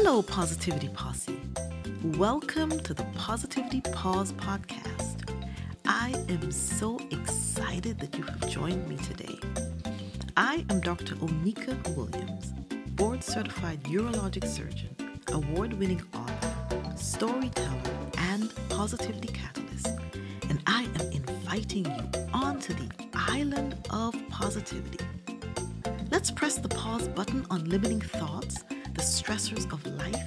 Hello, Positivity Posse. Welcome to the Positivity Pause podcast. I am so excited that you have joined me today. I am Dr. Oneeka Williams, board certified urologic surgeon, award winning author, storyteller, and positivity catalyst, and I am inviting you onto the island of positivity. Let's press the pause button on limiting thoughts the stressors of life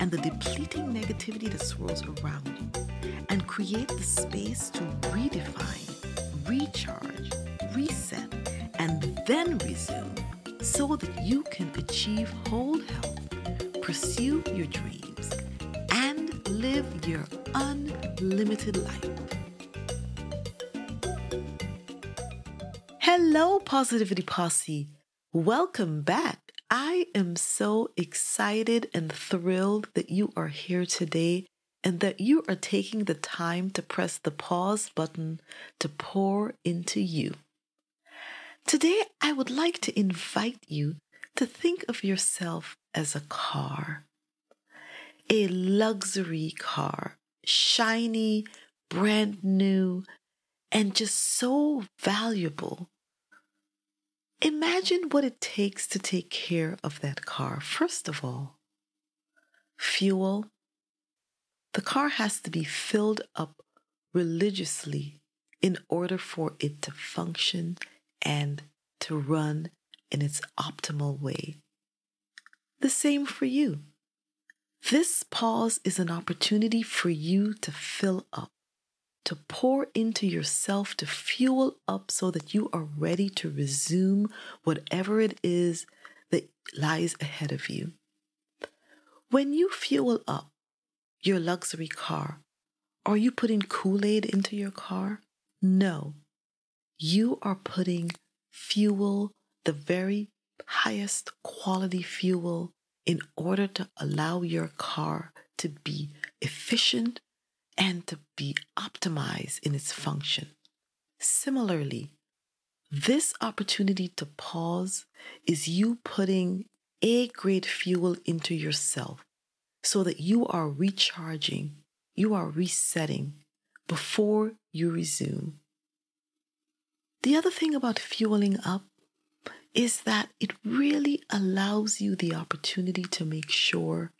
and the depleting negativity that swirls around you, and create the space to redefine, recharge, reset, and then resume so that you can achieve whole health, pursue your dreams, and live your unlimited life. Hello, Positivity Posse. Welcome back. I am so excited and thrilled that you are here today and that you are taking the time to press the pause button to pour into you. Today, I would like to invite you to think of yourself as a car, a luxury car, shiny, brand new, and just so valuable Imagine what it takes to take care of that car. First of all, fuel. The car has to be filled up religiously in order for it to function and to run in its optimal way. The same for you. This pause is an opportunity for you to fill up to pour into yourself to fuel up so that you are ready to resume whatever it is that lies ahead of you. When you fuel up your luxury car, are you putting Kool Aid into your car? No. You are putting fuel, the very highest quality fuel, in order to allow your car to be efficient and to be optimized in its function. Similarly, this opportunity to pause is you putting a great fuel into yourself so that you are recharging, you are resetting before you resume. The other thing about fueling up is that it really allows you the opportunity to make sure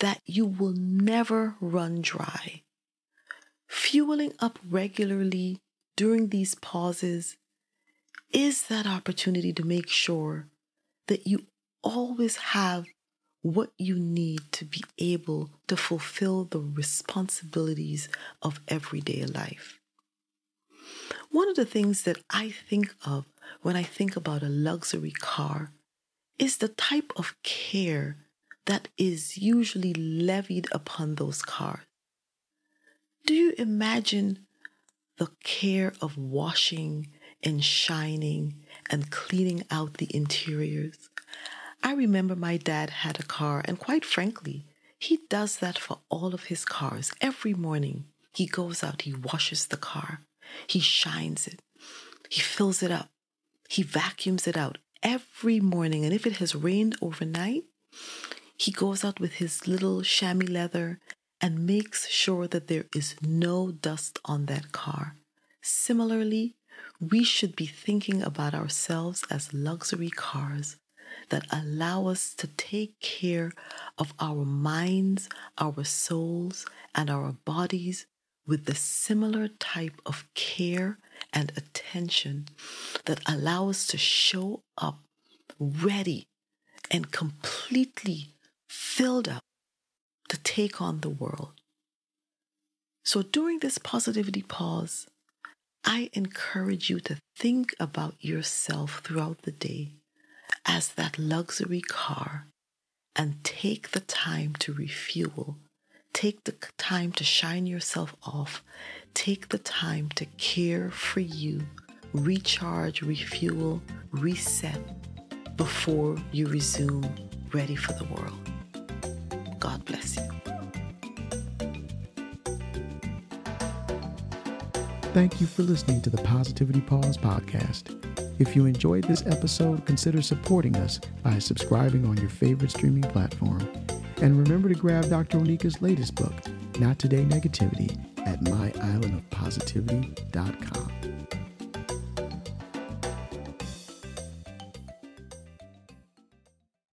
that you will never run dry. Fueling up regularly during these pauses is that opportunity to make sure that you always have what you need to be able to fulfill the responsibilities of everyday life. One of the things that I think of when I think about a luxury car is the type of care that is usually levied upon those cars. Do you imagine the care of washing and shining and cleaning out the interiors? I remember my dad had a car, and quite frankly, he does that for all of his cars. Every morning, he goes out, he washes the car, he shines it, he fills it up, he vacuums it out every morning. And if it has rained overnight, he goes out with his little chamois leather and makes sure that there is no dust on that car. Similarly, we should be thinking about ourselves as luxury cars that allow us to take care of our minds, our souls, and our bodies with the similar type of care and attention that allow us to show up ready and completely filled up to take on the world. So during this positivity pause, I encourage you to think about yourself throughout the day as that luxury car and take the time to refuel. Take the time to shine yourself off. Take the time to care for you, recharge, refuel, reset before you resume ready for the world. God bless you. Thank you for listening to the Positivity Pause podcast. If you enjoyed this episode, consider supporting us by subscribing on your favorite streaming platform. And remember to grab Dr. Oneeka's latest book, Not Today Negativity, at myislandofpositivity.com.